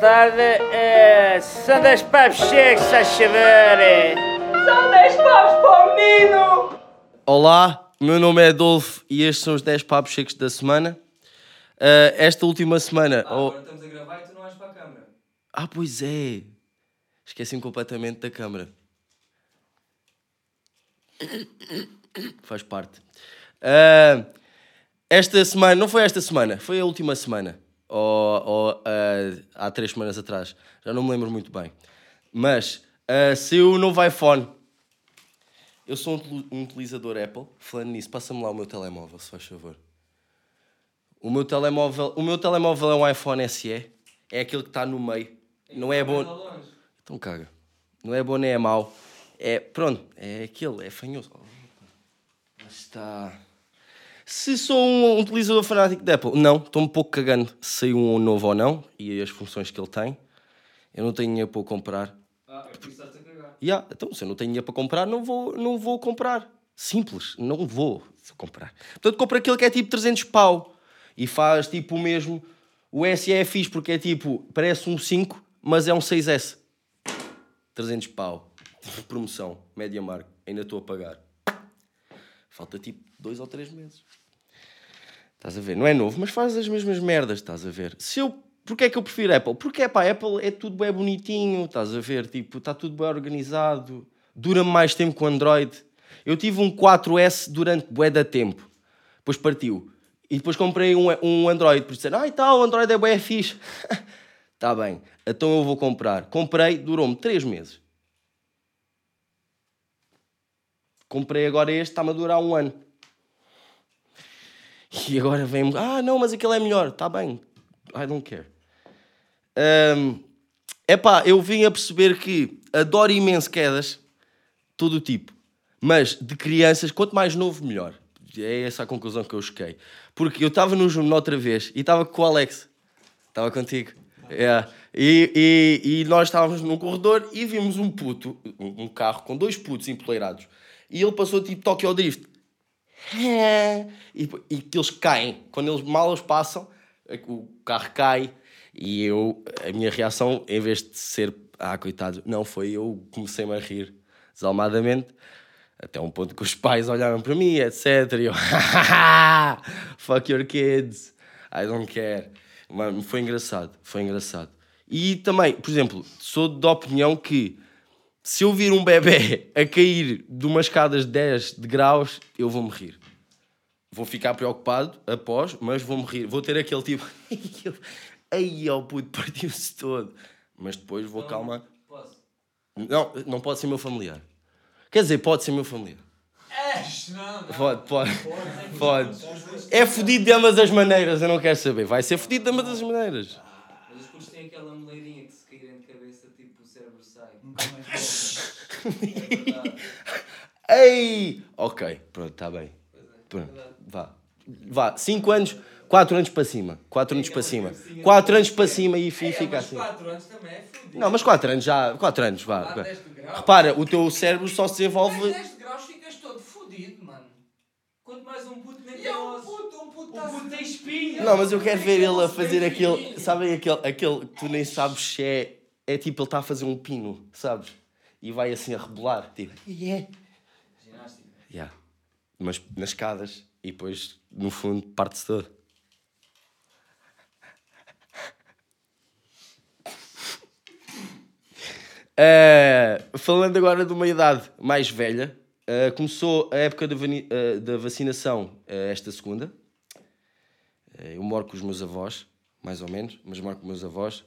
tarde. É, são 10 papos cheios, se a chover. São 10 papos para o menino! Olá, meu nome é Adolfo e estes são os 10 papos secos da semana. Ah, esta última semana. Ah, oh- agora estamos a gravar e tu não vais para a câmara. Ah, pois é! Esqueci-me completamente da câmara. Faz parte. Ah, esta semana, não foi esta semana, foi a última semana. Ou, ou, ah, há três semanas atrás. Já não me lembro muito bem. Mas saiu o novo iPhone. Eu sou um, um utilizador Apple. Falando nisso, passa-me lá o meu telemóvel, se faz favor. O meu telemóvel, o meu telemóvel é um iPhone SE. É aquele que está no meio. Não é bom. Então caga. Não é bom nem é mau. É, pronto, é aquele, é fanhoso. Mas está. Se sou um utilizador fanático de Apple, não, estou um pouco cagando se saiu um novo ou não e as funções que ele tem. Eu não tenho dinheiro para comprar. Ah, é por isso estás a cagar. Yeah, então, se eu não tenho dinheiro para comprar, não vou, não vou comprar. Simples, não vou comprar. Portanto, compro aquele que é tipo 300 pau e faz tipo o mesmo. O SE é fixe porque é tipo, parece um 5, mas é um 6S. 300 pau. Promoção, média marca. Ainda estou a pagar. Falta tipo 2 ou 3 meses. Estás a ver? Não é novo, mas faz as mesmas merdas, estás a ver? Se eu. Porquê é que eu prefiro Apple? Porque pá, Apple é tudo bem bonitinho, estás a ver? Tipo, está tudo bem organizado, dura mais tempo que o Android. Eu tive um 4S durante bué da tempo, depois partiu. E depois comprei um, um Android, por dizer, ah, e tal, o Android é bué fixe. Está bem, então eu vou comprar. Comprei, durou-me 3 meses. Comprei agora este, está-me a durar um ano. E agora vem-me, ah, não, mas aquele é melhor. Está bem, I don't care. É epá, eu vim a perceber que adoro imenso quedas, todo o tipo. Mas de crianças, quanto mais novo, melhor. É essa a conclusão que eu cheguei. Porque eu estava no Juno outra vez e estava com o Alex. Estava contigo. É. E, e, e nós estávamos num corredor e vimos um puto, um, um carro com dois putos empoleirados. E ele passou tipo Tokyo Drift. E, e que eles caem. Quando eles mal os passam, o carro cai. E eu, a minha reação, em vez de ser, ah, coitado, não foi eu comecei-me a rir desalmadamente. Até um ponto que os pais olharam para mim, etc. E eu, fuck your kids, I don't care. Mano, foi engraçado, foi engraçado. E também, por exemplo, sou da opinião que se eu vir um bebê a cair de umas escadas de 10 de graus, eu vou-me rir. Vou ficar preocupado após, mas vou-me rir. Vou ter aquele tipo, ai, ó puto, partiu-se todo. Mas depois vou calmar. Posso? Não, não pode ser meu familiar. Quer dizer, pode ser meu familiar. Não, não. Pode, pode. Pode. É fodido de ambas as maneiras, eu não quero saber. Vai ser fodido de ambas as maneiras. Mas os putos têm aquela moleirinha que se caírem de cabeça, tipo, o cérebro sai. Ei! Ok, pronto, está bem. Pronto, vá. Vá, 5 anos, 4 anos para cima. 4 anos para cima. 4 anos para cima e fi- fica assim. 4 anos também é fudido. Não, mas 4 anos já. 4 anos, vá. Lá 10 de grau. Repara, o teu cérebro só se desenvolve. Mas 10 graus ficas todo fudido, mano. Quanto mais um puto nem tem é um puto, um puto Um tá puto tem espinha. Não, mas eu quero ver ele a fazer aquele. Sabem aquele, aquele que tu nem sabes se é. É tipo ele está a fazer um pino, sabes? E vai assim a rebolar. Tipo, yeah. Ginástica. Yeah. Mas nas escadas e depois no fundo parte-se todo. Eh, falando agora de uma idade mais velha, eh, começou a época da, da vacinação esta segunda. Eu moro com os meus avós, mais ou menos, mas moro com os meus avós.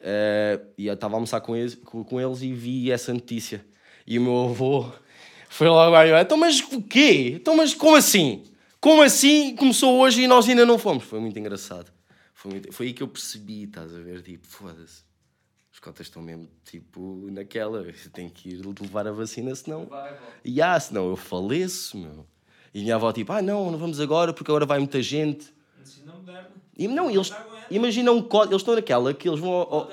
Eh, e eu estava a almoçar com eles, com, com eles e vi essa notícia. E o meu avô foi logo a então mas o quê? Então mas como assim? Como assim começou hoje e nós ainda não fomos? Foi muito engraçado. Foi, muito- foi aí que eu percebi, estás a ver? Tipo, foda-se. Os cotas estão mesmo, tipo, naquela. Tenho que ir levar a vacina, senão... Vai. E ah, senão eu faleço, meu. E minha avó, tipo, ah, não, não vamos agora porque agora vai muita gente. Medicina moderna. E não, eles... Imagina um código, eles estão naquela que eles vão, ao-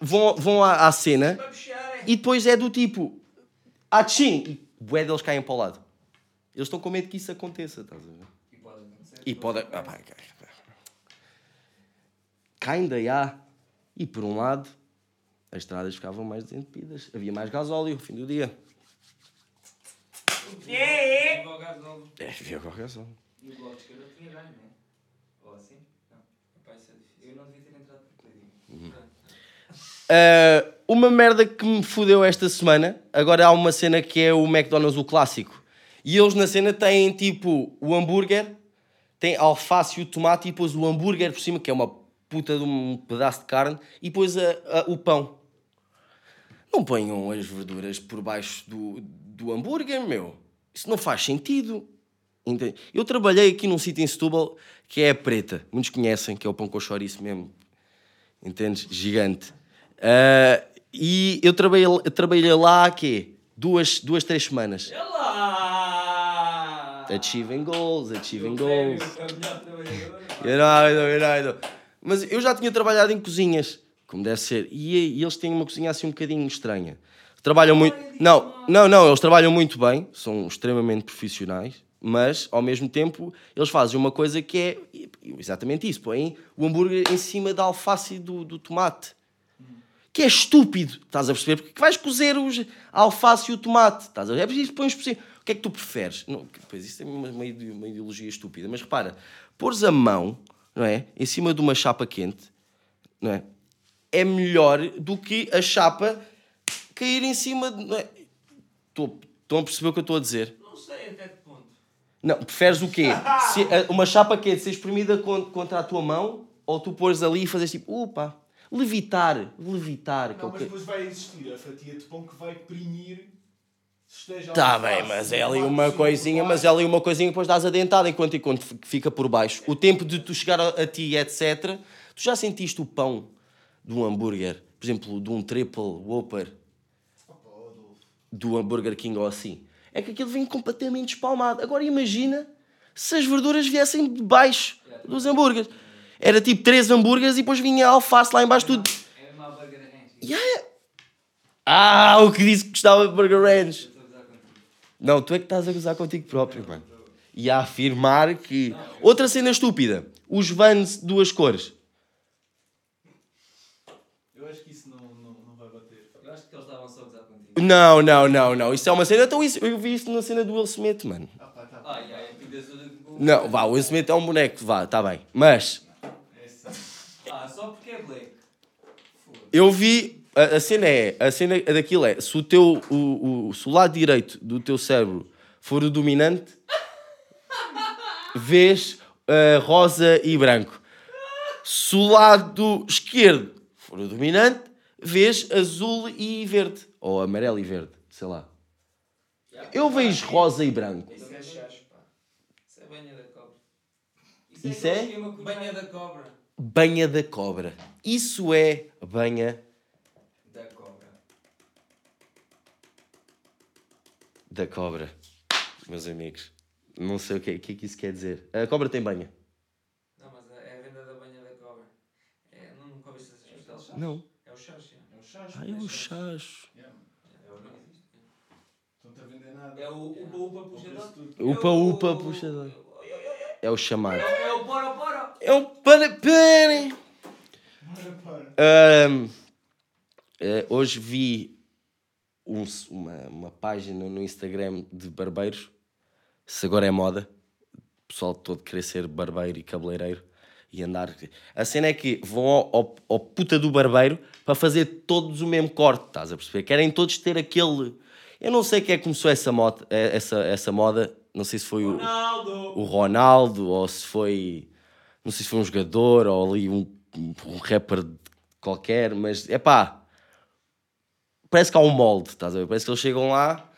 vão, vão à, à cena puxarem. e depois é do tipo, atchim, e bué deles caem para o lado. Eles estão com medo que isso aconteça, estás a ver? E pode acontecer. E pode. Ah, pá, kinda, yeah. E por um lado, as estradas ficavam mais desentupidas, havia mais gasóleo no fim do dia. É. O gasóleo. É, havia qualquer gasóleo. E o bloco de esquerda tinha ganho, não é? Ou assim? Não. Epá, isso é difícil. Eu não devia ter entrado por ali. Pronto. Uh, uma merda que me fudeu esta semana. Agora há uma cena que é o McDonald's, o clássico. E eles na cena têm tipo o hambúrguer, tem alface e o tomate e depois o hambúrguer por cima, que é uma puta de um pedaço de carne, e depois a- a- o pão. Não ponham as verduras por baixo do, do hambúrguer, meu. Isso não faz sentido. Eu trabalhei aqui num sítio em Setúbal que é a Preta. Muitos conhecem, que é o pão com chouriço mesmo. Entendes? Gigante. Ah, e eu trabalhei, eu trabalhei lá, quê? Duas, duas, três semanas. É lá! Achieving goals, achieving goals. you know, you know, you know. Mas eu já tinha trabalhado em cozinhas, como deve ser. E, e eles têm uma cozinha assim um bocadinho estranha. Trabalham muito. Não, não, não, eles trabalham muito bem, são extremamente profissionais, mas ao mesmo tempo eles fazem uma coisa que é exatamente isso: põem o hambúrguer em cima da alface e do, do tomate. Que é estúpido, estás a perceber? Porque vais cozer os, a alface e o tomate, estás a ver? É preciso pões por cima. O que é que tu preferes? Não, pois isso é uma, uma ide- uma ideologia estúpida, mas repara, pôres a mão, não é? Em cima de uma chapa quente, não é? É melhor do que a chapa cair em cima de. Não é? Estão a perceber o que eu estou a dizer? Não sei até. Não, preferes o quê? Se, a- uma chapa quente ser espremida con- contra a tua mão ou tu pôres ali e fazes tipo, upa, levitar, levitar. que é Não, o mas que- depois vai existir a fatia de pão que vai primir se esteja Tá bem, mas é ali uma coisinha, mas é ali uma coisinha que depois dás a dentada enquanto, enquanto fica por baixo. O tempo de tu chegar a, a ti, etc. Tu já sentiste o pão de um hambúrguer, por exemplo, de um triple whopper, Opa, do Hambúrguer King ou assim? É que aquilo vem completamente espalmado. Agora imagina se as verduras viessem de baixo dos hambúrgueres. Era tipo três hambúrgueres e depois vinha a alface lá embaixo tudo. É uma burger ranch. Ah, o que disse que gostava de Burger Ranch. Não, tu é que estás a gozar contigo próprio, mano. E a afirmar que. Outra cena estúpida: os vans de duas cores. Eu acho que isso não, não, não vai bater. Eu acho que eles estavam só a gozar contigo. Não, não, não, não. Isso é uma cena. Então, isso, eu vi isso na cena do Will Smith, mano. Ah, pá, tá. Ai, ai, a vida toda com- Não, vá, o Will Smith é um boneco, vá, tá bem. Mas É. Ah, só porque é black. Eu vi. A, a cena é. A cena daquilo é. Se o teu. O, o, se o lado direito do teu cérebro for o dominante, vês ah, rosa e branco. Se o lado esquerdo for o dominante, vês azul e verde. Ou amarelo e verde, sei lá. Eu vejo rosa e branco. Isso é chacho, pá. Isso é banha da cobra. Isso é? que Banha da cobra. Banha da cobra. Isso é banha Da cobra. da cobra. Meus amigos. Não sei o que, o que é que isso quer dizer. A cobra tem banha. Não, mas é a venda da banha da cobra. É, não, nunca ouviste essa expressão? É o chacho. Não. É o chacho. É o o chacho. Yeah, mano. É o não está a vender nada. É o upa upa puxador. Upa, É o- upa, puxador. É o chamado. É o poro. É para para. Para, para. Ahm, eh, hoje vi um- uma, uma página no Instagram de barbeiros. Se agora é moda. O pessoal todo querer ser barbeiro e cabeleireiro e andar. A cena é que vão ao, ao, ao puta do barbeiro para fazer todos o mesmo corte, estás a perceber? Querem todos ter aquele. Eu não sei quem é que começou essa moda, eh, essa, essa moda. Não sei se foi o, o Ronaldo ou se foi. Não sei se foi um jogador ou ali um, um rapper qualquer, mas é pá. Parece que há um molde, estás a ver? Parece que eles chegam lá,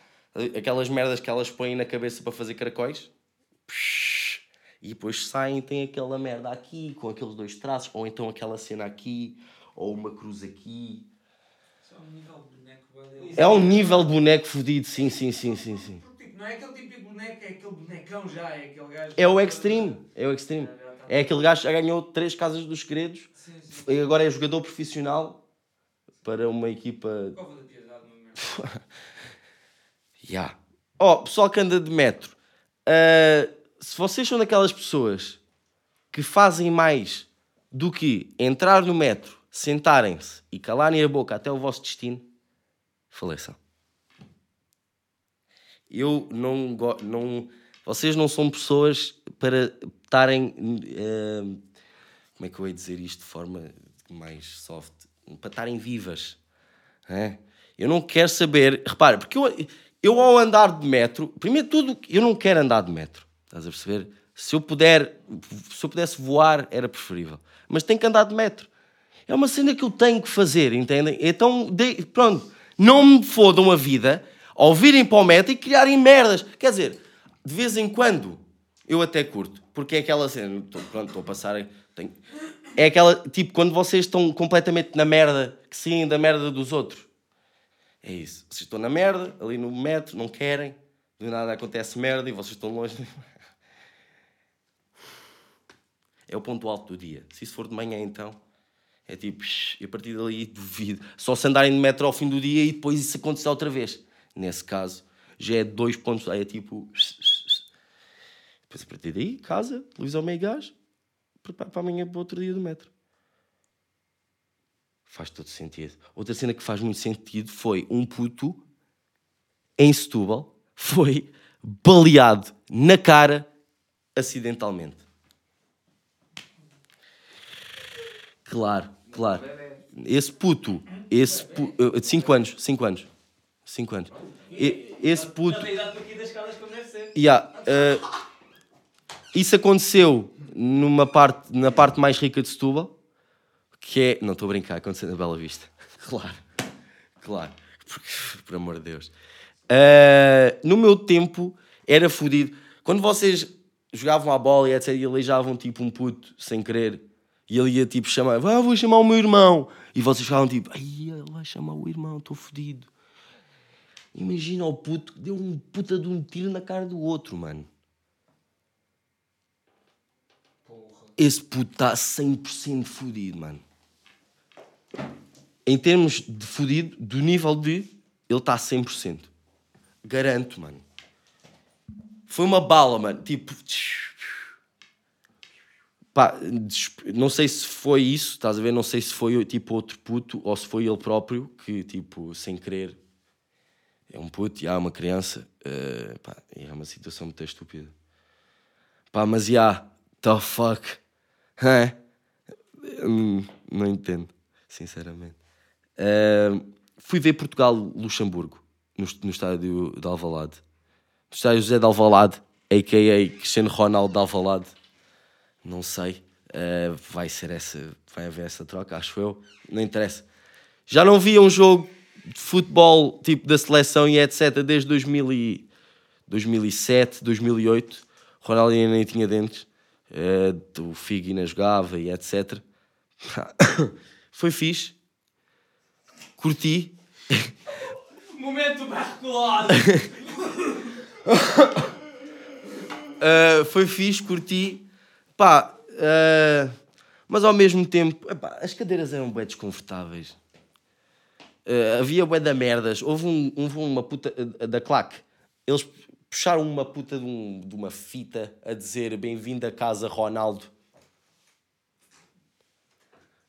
aquelas merdas que elas põem na cabeça para fazer caracóis, e depois saem tem aquela merda aqui, com aqueles dois traços, ou então aquela cena aqui, ou uma cruz aqui. É um nível de boneco fodido, sim, sim, sim, sim, sim. Tipo, Não é aquele tipo de boneco, é aquele bonecão já, é aquele gajo. É o extreme, é o extreme. É aquele gajo que já ganhou três casas dos segredos, e agora é jogador profissional para uma equipa Cova da piedade. Ya. Ó, pessoal que anda de metro, ah, se vocês são daquelas pessoas que fazem mais do que entrar no metro sentarem-se e calarem a boca até o vosso destino, faleçam. Eu não, não. Vocês não são pessoas para estarem. eh, como é que eu ia dizer isto de forma mais soft? Para estarem vivas. É? Eu não quero saber. Repara, porque eu, eu ao andar de metro, primeiro tudo, eu não quero andar de metro. Estás a perceber? Se eu puder, se eu pudesse voar, era preferível. Mas tenho que andar de metro. É uma cena que eu tenho que fazer, entendem? Então, de- pronto, não me fodam a vida ao virem para o metro e criarem merdas. Quer dizer, de vez em quando eu até curto, porque é aquela cena, tô- pronto, estou a passar. tenho- é aquela, tipo, quando vocês estão completamente na merda, que saem da merda dos outros. É isso. Vocês estão na merda, ali no metro, não querem, do nada acontece merda e vocês estão longe. É o ponto alto do dia. Se isso for de manhã, então, é tipo, e a partir dali duvido. Só se andarem de metro ao fim do dia e depois isso acontecer outra vez. Nesse caso, já é dois pontos, aí é tipo. Depois a partir daí, casa, televisão meio gás, para amanhã para outro dia do metro. Faz todo sentido. Outra cena que faz muito sentido foi um puto em Setúbal foi baleado na cara acidentalmente. Claro, claro. Esse puto, esse pu- eh, de 5 anos, 5 anos. 5 anos. E- Esse puto. Yeah, eh, isso aconteceu numa parte, na parte mais rica de Setúbal, que é. Não estou a brincar, aconteceu na Bela Vista. Claro, claro, porque, por amor de Deus. Eh, no meu tempo era fodido. Quando vocês jogavam a bola e etc, e aleijavam tipo um puto sem querer, e ele ia tipo chamar, ah, vou chamar o meu irmão, e vocês ficavam tipo, ai, ele vai chamar o irmão, estou fodido. Imagina o puto que deu um puta de um tiro na cara do outro, mano. Esse puto está 100% fodido, mano. Em termos de fodido, do nível de ele está 100%. Garanto, mano. Foi uma bala, mano. Tipo. Pá, não sei se foi isso, estás a ver? Não sei se foi tipo outro puto ou se foi ele próprio que, tipo, sem querer, é um puto, e há uma criança, eh, pá, e é uma situação muito estúpida. Pá, mas já, the fuck? Hum, Não entendo, sinceramente. Eh, fui ver Portugal-Luxemburgo, no, no estádio de Alvalade. No estádio José de Alvalade, a.k.a. Cristiano Ronaldo de Alvalade. Não sei, eh, vai ser essa, vai haver essa troca, acho eu, não interessa. Já não via um jogo de futebol tipo da seleção e etc. desde 2000 e 2007, 2008. Ronaldo ainda nem tinha dentes. eh, o Figo ainda jogava e etc. Foi fixe. Curti. Momento barcolado. Uh, foi fixe, curti. Pá, uh, mas ao mesmo tempo, epá, as cadeiras eram bem desconfortáveis. Uh, havia bué da merdas. Houve, um, uma puta uh, da claque. Eles puxaram uma puta de, um- de uma fita a dizer bem-vindo a casa Ronaldo.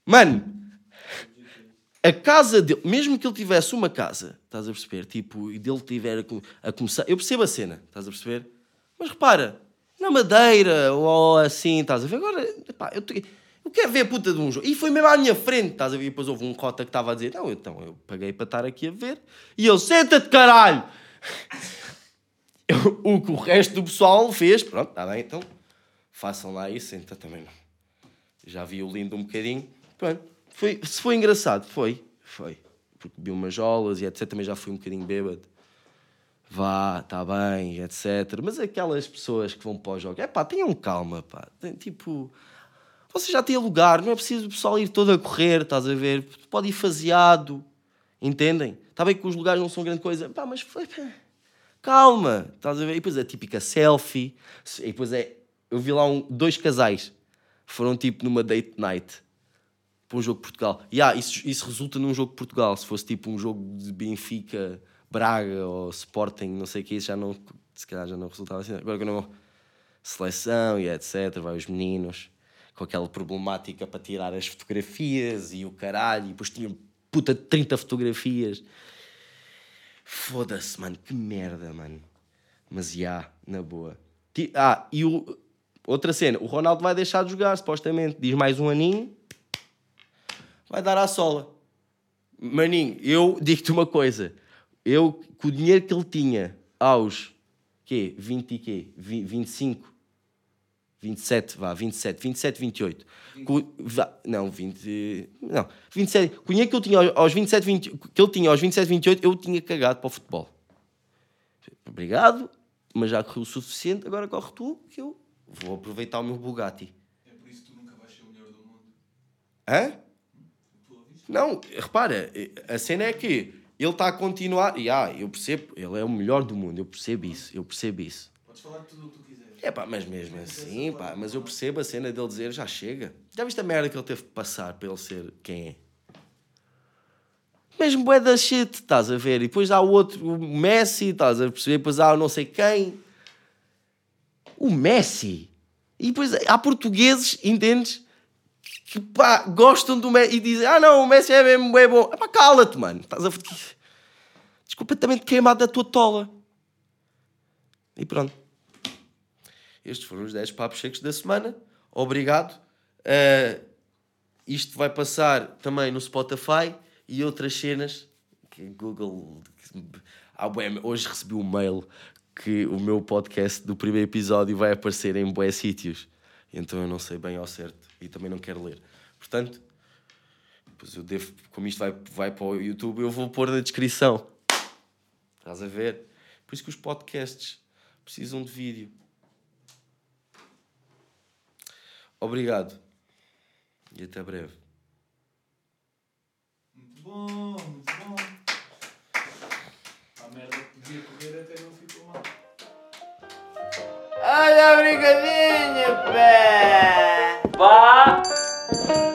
Mano, a casa dele, mesmo que ele tivesse uma casa, estás a perceber? Tipo, e dele tiver a, a começar. Eu percebo a cena, estás a perceber? Mas repara, na madeira ou assim, estás a ver? Agora, epá, eu, eu quero ver a puta de um jogo. E foi mesmo à minha frente, estás a ver? E depois houve um cota que estava a dizer: Não, então eu paguei para estar aqui a ver. E ele, senta-te, caralho! Eu- o que o resto do pessoal fez, pronto, está bem, então façam lá isso, senta também. Já vi o lindo um bocadinho. Pronto. Foi, se foi engraçado, foi. Foi. Porque vi umas jolas e etc. Também já fui um bocadinho bêbado. Vá, está bem, etc. Mas aquelas pessoas que vão para o jogo, é pá, tenham calma, pá. Tipo, você já tem lugar, não é preciso o pessoal ir todo a correr, estás a ver? Pode ir faseado, entendem? Está bem que os lugares não são grande coisa, pá, mas pá, calma, estás a ver? E depois a típica selfie, e depois é, eu vi lá um, dois casais, foram tipo numa date night para um jogo de Portugal. E ah, isso, isso resulta num jogo de Portugal. Se fosse tipo um jogo de Benfica, Braga ou Sporting, não sei o que, isso já não, se calhar já não resultava assim. Agora que não, seleção e etc. Vai os meninos. com aquela problemática para tirar as fotografias e o caralho, e depois tinha puta de 30 fotografias. Foda-se, mano, que merda, mano. Mas já, na boa. Ah, e o... outra cena, o Ronaldo vai deixar de jogar, supostamente. Diz mais um aninho, vai dar à sola. Maninho, eu digo-te uma coisa. Eu, com o dinheiro que ele tinha aos quê? 20 e quê? Vi- 25? 27, vá, 27, 27, 28. Com- vá, não, 20. Não, 27. Com o dinheiro que eu tinha aos- aos 27, 20, que ele tinha aos 27, 28, eu tinha cagado para o futebol. Obrigado, mas já correu o suficiente, agora corre tu, que eu vou aproveitar o meu Bugatti. É por isso que tu nunca vais ser o melhor do mundo. Hã? Ouviste? Não, repara, a cena é que ele está a continuar. E ah, eu percebo, ele é o melhor do mundo, eu percebo isso, eu percebo isso. Podes falar tudo o que tu quiseres. É pá, mas mesmo assim, pá, mas eu percebo a cena dele dizer já chega. Já viste a merda que ele teve que passar para ele ser quem é? Mesmo bué da shit, estás a ver? E depois há o outro, o Messi, estás a perceber? Depois há o não sei quem. O Messi. E depois há portugueses, entendes? Que pá, gostam do Messi e dizem: Ah, não, o Messi é mesmo é bom. É pá, cala-te, mano. Estás a. Estás completamente queimado da tua tola. E pronto. Estes foram os 10 papos secos da semana. Obrigado. Uh, isto vai passar também no Spotify e outras cenas. Que Google. Ah, bué, hoje recebi um mail que o meu podcast do primeiro episódio vai aparecer em bué sítios. Então eu não sei bem ao certo e também não quero ler. Portanto, pois eu devo, como isto vai, vai para o YouTube, eu vou pôr na descrição. Estás a ver? Por isso que os podcasts precisam de vídeo. Obrigado. E até breve. Muito bom, muito bom. A merda que podia correr até não ficou mal. Olha a brincadinha, pé! は